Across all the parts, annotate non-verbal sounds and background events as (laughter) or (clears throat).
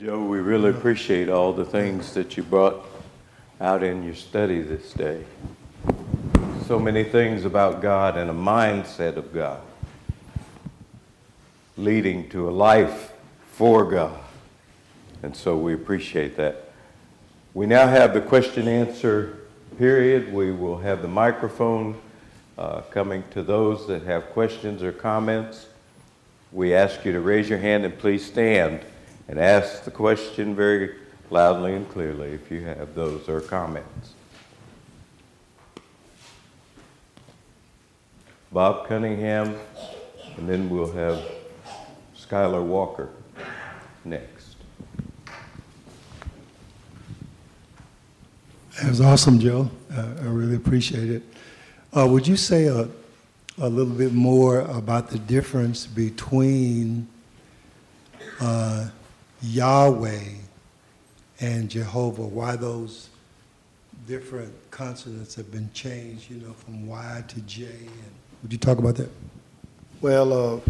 Joe, we really appreciate all the things that you brought out in your study this day. So many things about God and a mindset of God, leading to a life for God. And so we appreciate that. We now have the question answer period. We will have the microphone uh, coming to those that have questions or comments. We ask you to raise your hand and please stand and ask the question very loudly and clearly if you have those or comments. Bob Cunningham, and then we'll have Skylar Walker next. That was awesome, Joe. Uh, I really appreciate it. Uh, would you say a, a little bit more about the difference between uh, Yahweh and Jehovah? Why those different consonants have been changed, you know, from Y to J? And would you talk about that? Well, uh,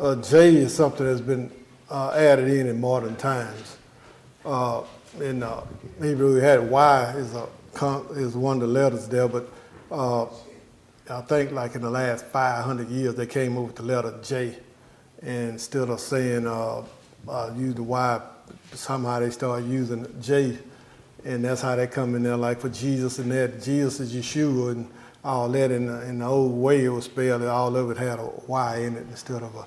uh, J is something that's been uh, added in in modern times. Uh, in uh, Hebrew, we had Y is a is one of the letters there, but uh, I think like in the last 500 years they came up with the letter J, and instead of saying uh, uh, use the Y, somehow they started using J, and that's how they come in there. Like for Jesus and that, Jesus is Yeshua, and all that in the, in the old way it was spelled. All of it had a Y in it instead of a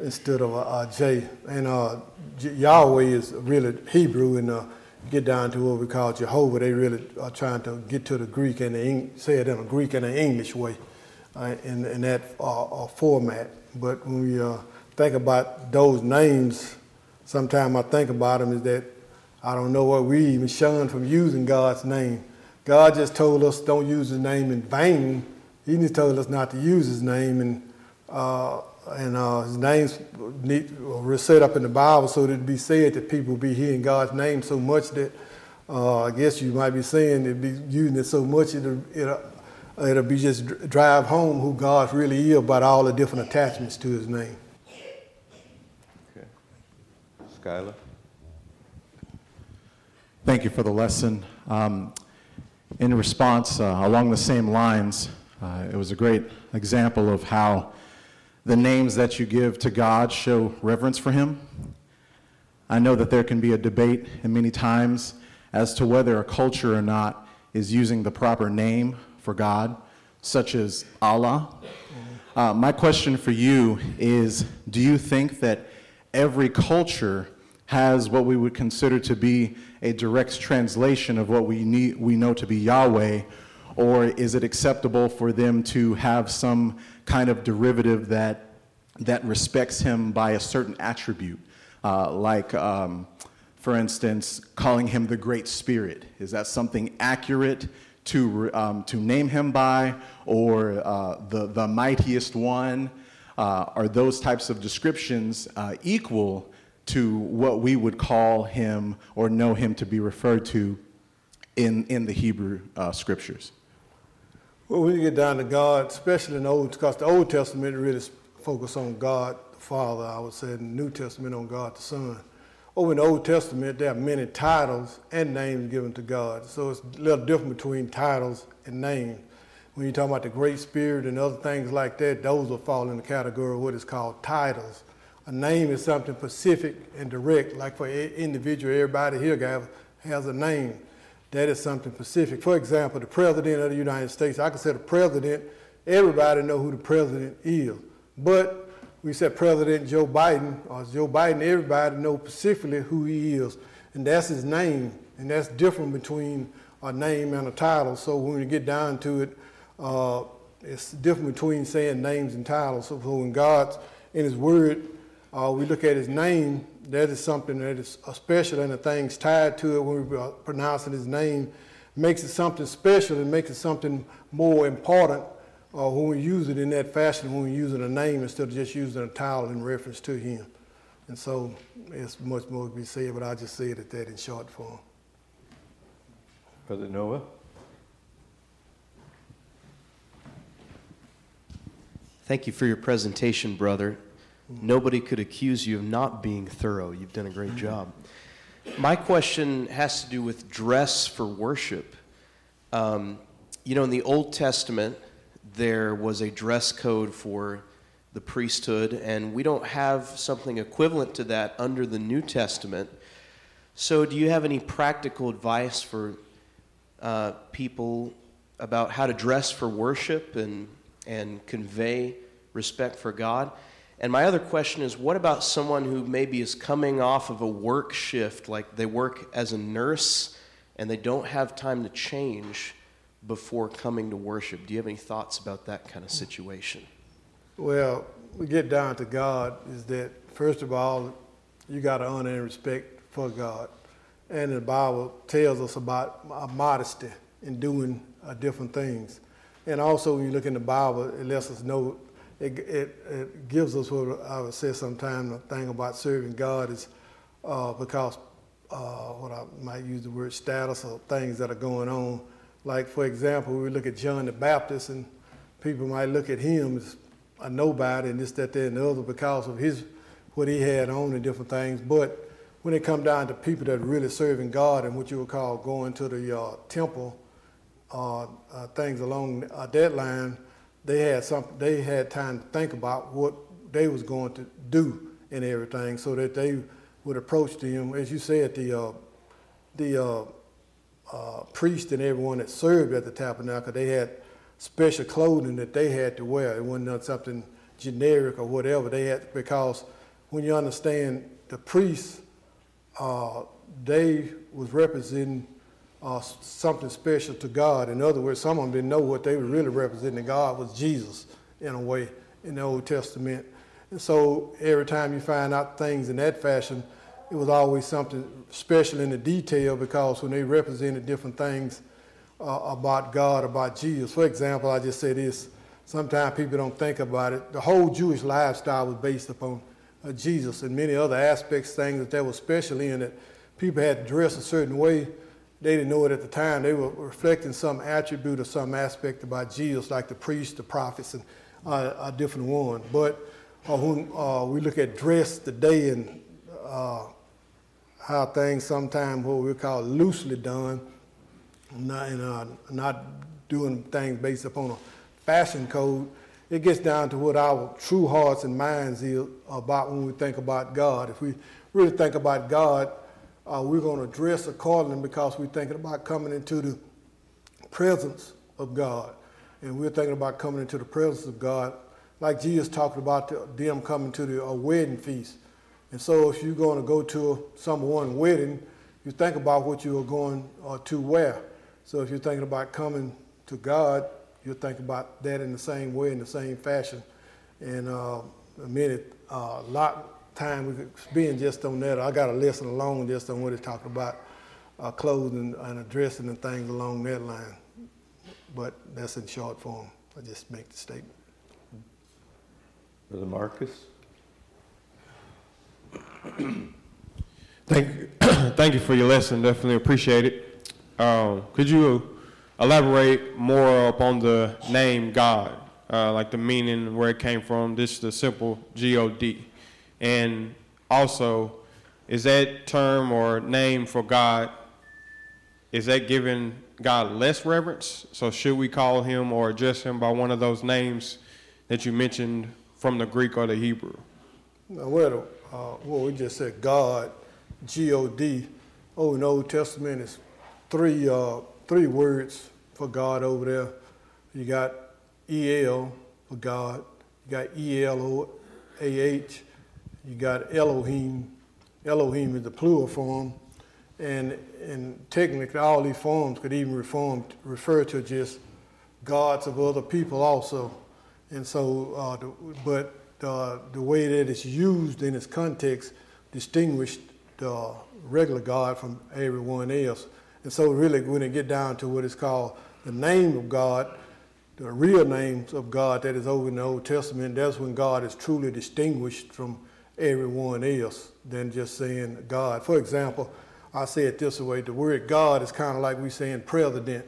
instead of a, a J. And uh, Yahweh is really Hebrew, and uh, get down to what we call Jehovah, they really are trying to get to the Greek and the say it in a Greek and an English way, uh, in, in that uh, uh, format. But when we uh, think about those names, sometimes I think about them is that I don't know what we even shunned from using God's name. God just told us don't use His name in vain. He just told us not to use His name, and uh, and uh, his name's neat, set up in the Bible so that it be said that people be hearing God's name so much that uh, I guess you might be saying they'd be using it so much it'll, it'll, it'll be just drive home who God really is about all the different attachments to his name. Okay. Thank you for the lesson. Um, in response, uh, along the same lines, uh, it was a great example of how the names that you give to God show reverence for Him. I know that there can be a debate, and many times, as to whether a culture or not is using the proper name for God, such as Allah. Uh, my question for you is Do you think that every culture has what we would consider to be a direct translation of what we, need, we know to be Yahweh? Or is it acceptable for them to have some kind of derivative that, that respects him by a certain attribute? Uh, like, um, for instance, calling him the Great Spirit. Is that something accurate to, um, to name him by? Or uh, the, the mightiest one? Uh, are those types of descriptions uh, equal to what we would call him or know him to be referred to in, in the Hebrew uh, scriptures? Well, when you get down to God, especially in the Old, Testament, because the Old Testament really focused on God the Father, I would say, in the New Testament on God the Son. Over in the Old Testament, there are many titles and names given to God. So it's a little different between titles and names. When you talk about the Great Spirit and other things like that, those will fall in the category of what is called titles. A name is something specific and direct, like for individual, everybody here has a name that is something specific. For example, the president of the United States, I can say the president, everybody know who the president is. But we said President Joe Biden, or Joe Biden, everybody know specifically who he is. And that's his name. And that's different between a name and a title. So when we get down to it, uh, it's different between saying names and titles. So when God's in his word, uh, we look at his name, that is something that is special and the things tied to it when we're pronouncing his name makes it something special and makes it something more important uh, when we use it in that fashion, when we're using a name instead of just using a title in reference to him. And so it's much more to be said, but I'll just say it at that in short form. Brother Noah? Thank you for your presentation, brother. Nobody could accuse you of not being thorough. You've done a great job. My question has to do with dress for worship. Um, you know, in the Old Testament, there was a dress code for the priesthood, and we don't have something equivalent to that under the New Testament. So, do you have any practical advice for uh, people about how to dress for worship and, and convey respect for God? And my other question is what about someone who maybe is coming off of a work shift, like they work as a nurse and they don't have time to change before coming to worship? Do you have any thoughts about that kind of situation? Well, we get down to God is that, first of all, you got to honor and respect for God. And the Bible tells us about modesty in doing uh, different things. And also, when you look in the Bible, it lets us know, it, it, it gives us what I would say sometimes, the thing about serving God is uh, because uh, what I might use the word status or things that are going on. Like, for example, we look at John the Baptist, and people might look at him as a nobody and this, that, that, and the other because of his what he had on and different things. But when it come down to people that are really serving God and what you would call going to the uh, temple, uh, uh, things along that line, they had some. They had time to think about what they was going to do and everything, so that they would approach them, as you said, the uh, the uh, uh, priest and everyone that served at the tabernacle. They had special clothing that they had to wear. It wasn't something generic or whatever. They had because when you understand the priests, uh, they was representing uh, something special to God. In other words, some of them didn't know what they were really representing God was Jesus in a way in the Old Testament. And so every time you find out things in that fashion, it was always something special in the detail because when they represented different things uh, about God, about Jesus. For example, I just say this. Sometimes people don't think about it. The whole Jewish lifestyle was based upon uh, Jesus and many other aspects, things that there was special in it. People had to dress a certain way. They didn't know it at the time. They were reflecting some attribute or some aspect about Jesus, like the priests, the prophets, and uh, a different one. But uh, when uh, we look at dress today and uh, how things sometimes what we call loosely done, not, and, uh, not doing things based upon a fashion code. It gets down to what our true hearts and minds is about when we think about God. If we really think about God, uh, we're going to dress accordingly because we're thinking about coming into the presence of God. And we're thinking about coming into the presence of God, like Jesus talked about them coming to the, a wedding feast. And so if you're going to go to someone wedding, you think about what you are going uh, to wear. So if you're thinking about coming to God, you'll think about that in the same way, in the same fashion. And uh, a minute, a uh, lot time we could spend just on that. I got a lesson alone just on what it's talking about uh, clothing and addressing and things along that line. But that's in short form. I just make the statement. Brother Marcus? Thank you. (clears throat) Thank you for your lesson. Definitely appreciate it. Um, could you elaborate more upon the name God, uh, like the meaning, where it came from? This is the simple G-O-D, and also, is that term or name for God? Is that giving God less reverence? So should we call him or address him by one of those names that you mentioned from the Greek or the Hebrew? Well, uh, well we just said God, G-O-D. Oh, in the Old Testament, it's three uh, three words for God over there. You got El for God. You got E L O A H. You got Elohim. Elohim is the plural form, and and technically all these forms could even reform, refer to just gods of other people also. And so, uh, the, but uh, the way that it's used in its context distinguished the regular God from everyone else. And so, really, when it get down to what is called the name of God, the real names of God that is over in the Old Testament, that's when God is truly distinguished from everyone else than just saying God. For example, I say it this way: the word God is kind of like we saying president.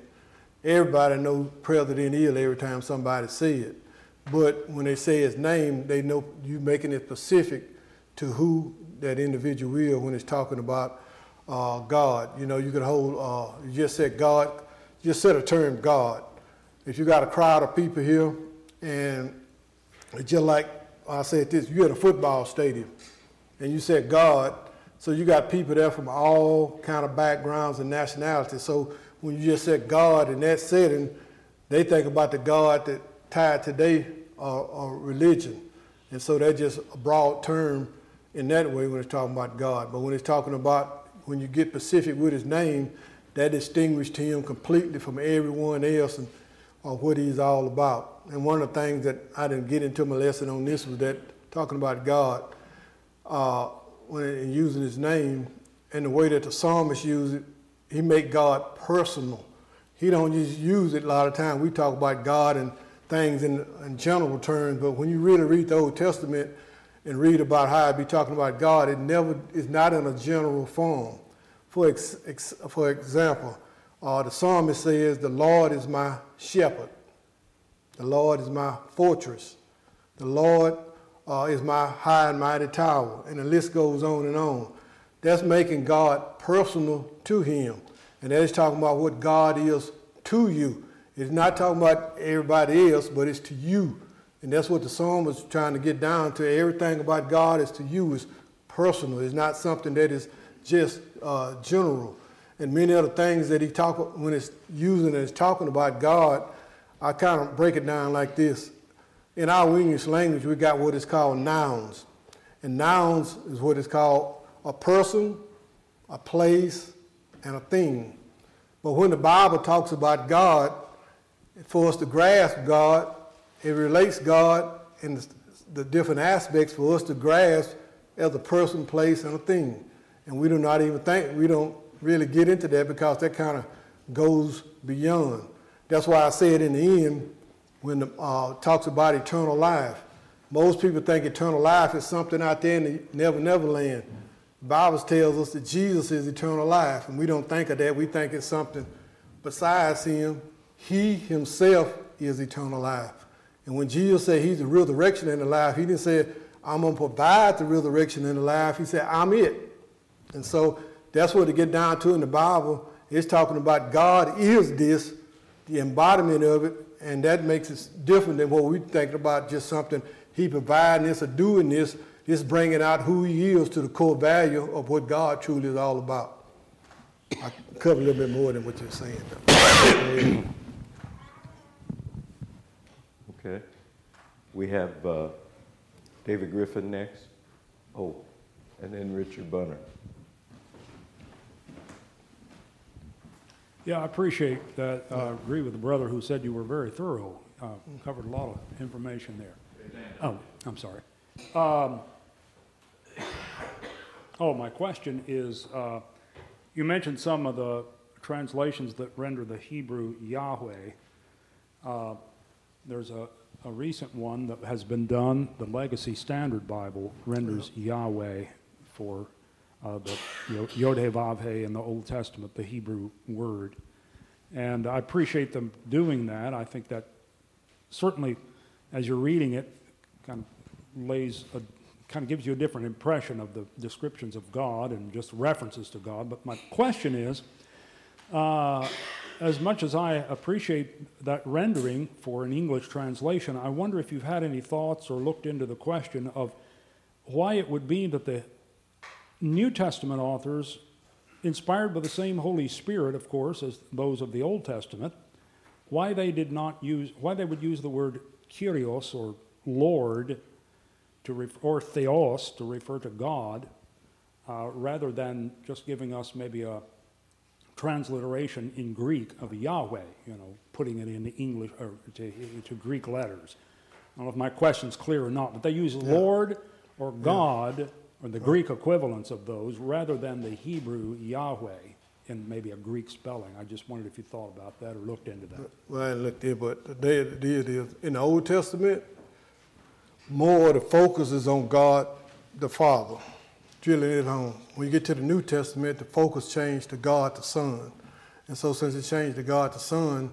Everybody knows President Hill every time somebody say it. But when they say his name, they know you making it specific to who that individual is when it's talking about uh, God. You know, you could hold, uh, you just said God, just said a term God. If you got a crowd of people here, and it's just like I said this, you're at a football stadium, and you said God, so you got people there from all kind of backgrounds and nationalities. So when you just said God in that setting, they think about the God that tied today uh, uh, religion. And so that's just a broad term in that way when it's talking about God. But when it's talking about, when you get specific with his name, that distinguished him completely from everyone else and uh, what he's all about. And one of the things that I didn't get into my lesson on this was that talking about God, uh, when in using his name, and the way that the psalmist used it, he make God personal. He don't just use it a lot of times. We talk about God and things in, in general terms, but when you really read the Old Testament and read about how it be talking about God, it never is not in a general form. For, ex, ex, for example, uh, the psalmist says, The Lord is my shepherd. The Lord is my fortress. The Lord uh, is my high and mighty tower. And the list goes on and on. That's making God personal to him. And that is talking about what God is to you. It's not talking about everybody else, but it's to you. And that's what the psalm was trying to get down to. Everything about God is to you is personal. It's not something that is just uh, general. And many other things that he talk when it's using and it's talking about God, I kind of break it down like this. In our English language, we got what is called nouns. And nouns is what is called a person, a place, and a thing. But when the Bible talks about God, for us to grasp God, it relates God in the, the different aspects for us to grasp as a person, place, and a thing. And we do not even think, we don't really get into that because that kind of goes beyond. That's why I said in the end, when uh, talks about eternal life, most people think eternal life is something out there in the never, never land. The Bible tells us that Jesus is eternal life, and we don't think of that. We think it's something besides him. He himself is eternal life. And when Jesus said he's the real resurrection and the life, he didn't say, I'm going to provide the real resurrection and the life. He said, I'm it. And so that's what it get down to in the Bible. It's talking about God is this, the embodiment of it, and that makes it different than what we think about just something he providing this or doing this. Just bringing out who he is to the core value of what God truly is all about. I cover a little bit more than what you're saying. Okay. We have uh, David Griffin next. Oh, and then Richard Bunner. Yeah, I appreciate that. Uh, agree with the brother who said you were very thorough. Uh, covered a lot of information there. Oh, I'm sorry. Um, oh, my question is uh, you mentioned some of the translations that render the Hebrew Yahweh. Uh, there's a, a recent one that has been done. The Legacy Standard Bible renders Yahweh for uh, the Yod Vav in the Old Testament, the Hebrew word. And I appreciate them doing that. I think that certainly, as you're reading it, kind of lays a, kind of gives you a different impression of the descriptions of God and just references to God. But my question is, uh, as much as I appreciate that rendering for an English translation, I wonder if you've had any thoughts or looked into the question of why it would be that the New Testament authors, inspired by the same Holy Spirit, of course, as those of the Old Testament, why they did not use, why they would use the word Kyrios or Lord to ref, or Theos to refer to God, uh, rather than just giving us maybe a transliteration in Greek of Yahweh, you know, putting it in English or to, to Greek letters. I don't know if my question's clear or not, but they use Lord or God or the Greek equivalents of those, rather than the Hebrew Yahweh in maybe a Greek spelling. I just wondered if you thought about that or looked into that. Well, I looked in, but the day the deal is in the Old Testament, more of the focus is on God the Father, drilling it home. When you get to the New Testament, the focus changed to God the Son. And so since it changed to God the Son,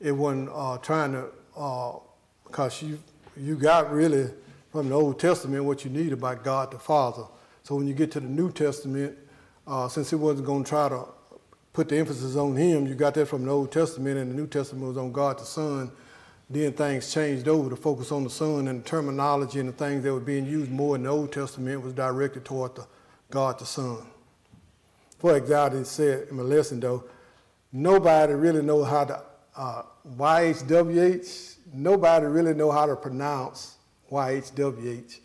it wasn't uh, trying to, because uh, you you got really from the Old Testament what you need about God the Father. So when you get to the New Testament, uh, since he wasn't going to try to put the emphasis on Him, you got that from the Old Testament, and the New Testament was on God the Son. Then things changed over to focus on the Son, and the terminology and the things that were being used more in the Old Testament was directed toward the God the Son. For example, it said in my lesson though, nobody really know how to uh, YHWH. Nobody really know how to pronounce YHWH.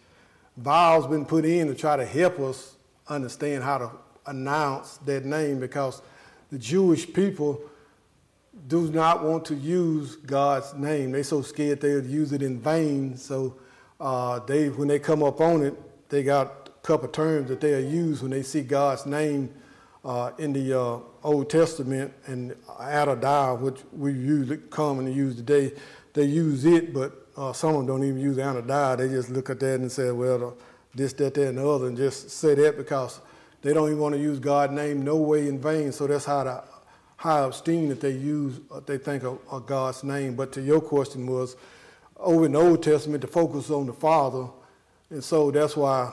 Vowels been put in to try to help us understand how to announce that name because the Jewish people do not want to use God's name. They're so scared they'll use it in vain. So uh, they, when they come up on it, they got a couple terms that they'll use when they see God's name uh, in the uh, Old Testament and Adonai, which we usually commonly use today. They use it, but uh, some of them don't even use Adonai. They just look at that and say, well, this, that, that, and the other, and just say that because they don't even want to use God's name no way in vain. So that's how the high esteem that they use, uh, they think of, of God's name. But to your question was, over in the Old Testament, the focus on the Father, and so that's why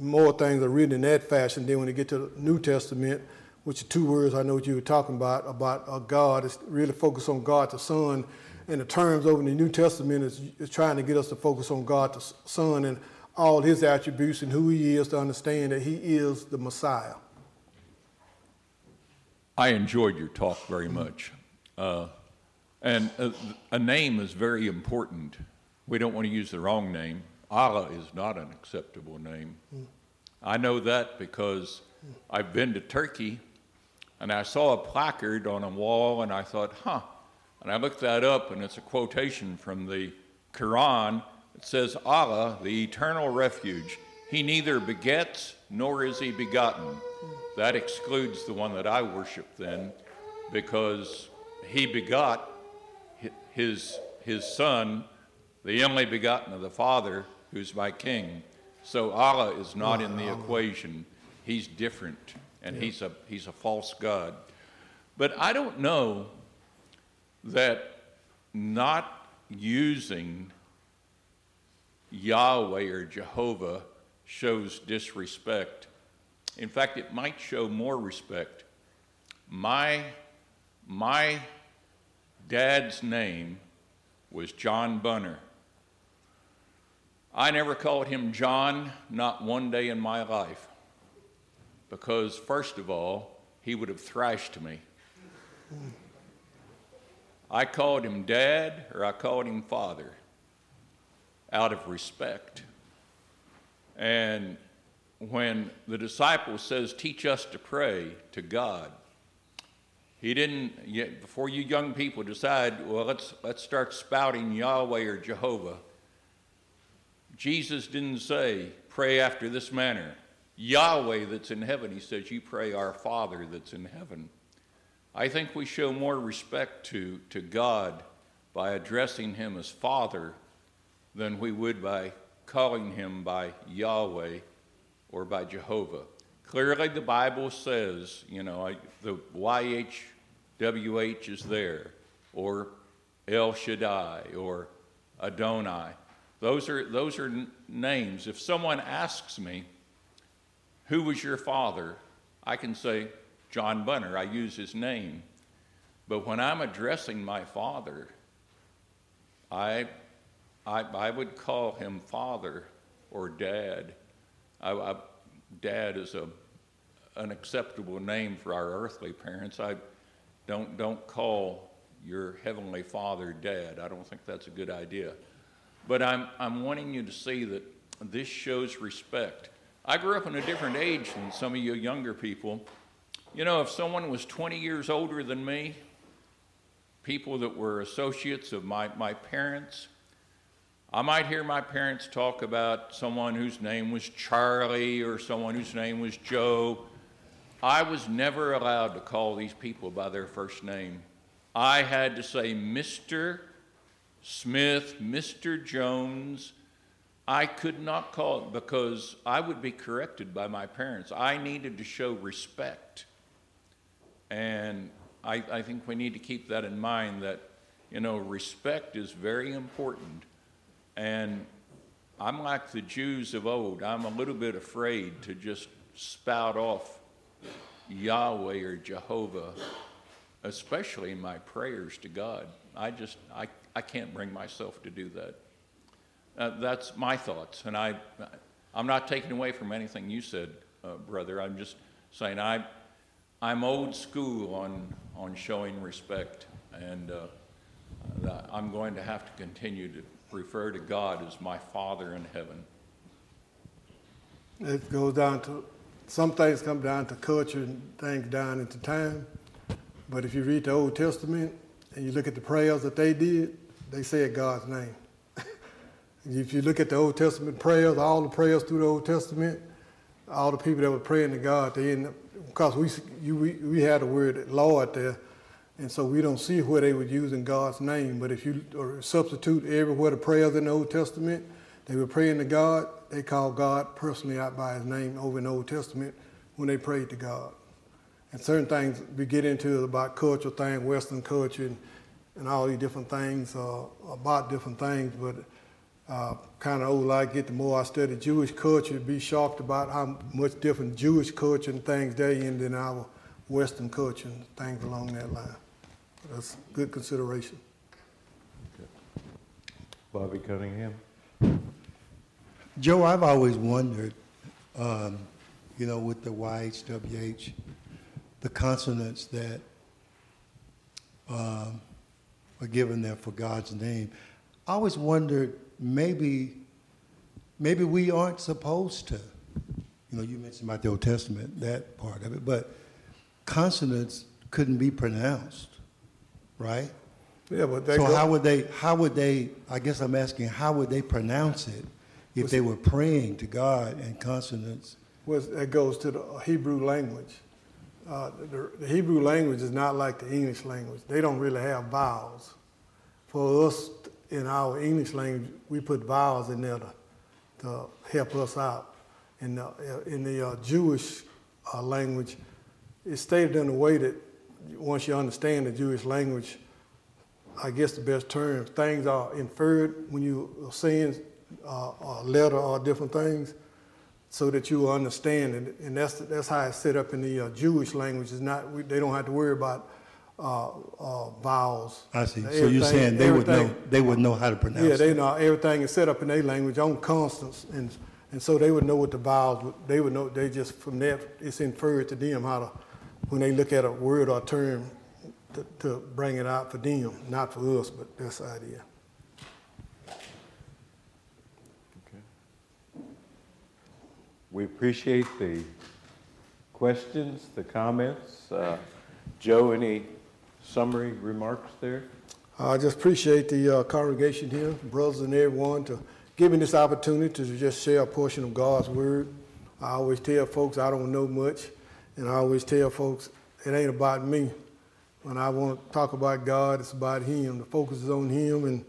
more things are written in that fashion. Then when you get to the New Testament, which are two words I know what you were talking about, about uh, God, it's really focused on God the Son. And the terms over in the New Testament is, is trying to get us to focus on God the Son and all his attributes and who he is to understand that he is the Messiah. I enjoyed your talk very much. Uh, and a, a, name is very important. We don't want to use the wrong name. Allah is not an acceptable name. Mm. I know that because I've been to Turkey and I saw a placard on a wall and I thought, huh. And I looked that up and it's a quotation from the Quran. It says, Allah, the eternal refuge, he neither begets nor is he begotten. That excludes the one that I worship then because he begot his, his son, the only begotten of the Father, who's my king. So Allah is not in the equation. He's different, and he's, a, he's a false God. But I don't know that not using Yahweh or Jehovah shows disrespect. In fact, it might show more respect. My, my dad's name was John Bunner. I never called him John, not one day in my life, because, first of all, he would have thrashed me. I called him dad or I called him father out of respect. And when the disciple says, Teach us to pray to God, he didn't, yet before you young people decide, well, let's, let's start spouting Yahweh or Jehovah. Jesus didn't say, Pray after this manner. Yahweh that's in heaven, he says, You pray our Father that's in heaven. I think we show more respect to, to God by addressing him as Father than we would by calling him by Yahweh or by Jehovah. Clearly, the Bible says, you know, I, the YHWH is there, or El Shaddai, or Adonai. Those are, those are n- names. If someone asks me, Who was your father? I can say, John Bunner. I use his name. But when I'm addressing my father, I, I, I would call him father or dad. I, I, dad is a, an acceptable name for our earthly parents. I don't, don't call your heavenly father dad. I don't think that's a good idea. But I'm, I'm wanting you to see that this shows respect. I grew up in a different age than some of you younger people. You know, if someone was 20 years older than me, people that were associates of my, my parents, I might hear my parents talk about someone whose name was Charlie or someone whose name was Joe. I was never allowed to call these people by their first name. I had to say Mr. Smith, Mr. Jones. I could not call it because I would be corrected by my parents. I needed to show respect. And I, I think we need to keep that in mind that, you know, respect is very important. And I'm like the Jews of old. I'm a little bit afraid to just spout off Yahweh or Jehovah, especially in my prayers to God. I just, I, I can't bring myself to do that. Uh, that's my thoughts, and I, I'm not taking away from anything you said, uh, brother. I'm just saying I, I'm old school on, on showing respect, and uh, I'm going to have to continue to refer to God as my Father in heaven. It goes down to, some things come down to culture and things down into time. But if you read the Old Testament and you look at the prayers that they did, they said God's name. (laughs) if you look at the Old Testament prayers, all the prayers through the Old Testament, all the people that were praying to God, they end up, because we, you, we, we had the word Lord there, and so we don't see where they were using God's name. But if you or substitute everywhere the prayers in the Old Testament, they were praying to God, they called God personally out by his name over in the Old Testament when they prayed to God. And certain things we get into about cultural things, Western culture, and, and all these different things uh, about different things. But uh, kind of old I get, the more I study Jewish culture, be shocked about how much different Jewish culture and things they in than our Western culture and things along that line. That's good consideration. Bobby Cunningham? Joe, I've always wondered, um, you know, with the YHWH, the consonants that um, are given there for God's name. I always wondered maybe, maybe we aren't supposed to. You know, you mentioned about the Old Testament, that part of it, but consonants couldn't be pronounced, right? Yeah, but So go- how would they, how would they, I guess I'm asking, how would they pronounce it if they were praying to God in consonants? was, that goes to the Hebrew language. Uh, the, the Hebrew language is not like the English language. They don't really have vowels. For us, in our English language, we put vowels in there to, to help us out. In the, in the uh, Jewish uh, language, it's stated in a way that once you understand the Jewish language, I guess the best term, things are inferred when you are saying uh, a letter or different things so that you understand it. And that's, that's how it's set up in the uh, Jewish language. It's not, we, they don't have to worry about uh, uh, vowels. I see. So you're saying they would know, everything- they would know how to pronounce it. Yeah, it? they know, everything is set up in their language on constants. And, and so they would know what the vowels, would- they would know, they just, from that, it's inferred to them how to, when they look at a word or a term, to, to bring it out for them, not for us, but that's the idea. Okay. We appreciate the questions, the comments. Uh, Joe, any summary remarks there? I just appreciate the uh, congregation here, brothers and everyone, to give me this opportunity to just share a portion of God's word. I always tell folks I don't know much, and I always tell folks it ain't about me. When I want to talk about God, it's about Him. The focus is on Him, and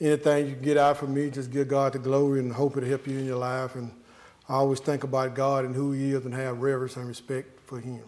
anything you get out from me, just give God the glory and hope it'll help you in your life. And I always think about God and who He is and have reverence and respect for Him.